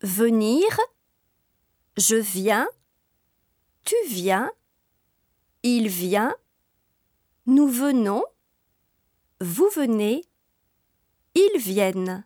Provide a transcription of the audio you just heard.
venir, je viens, tu viens, il vient, nous venons, vous venez, ils viennent.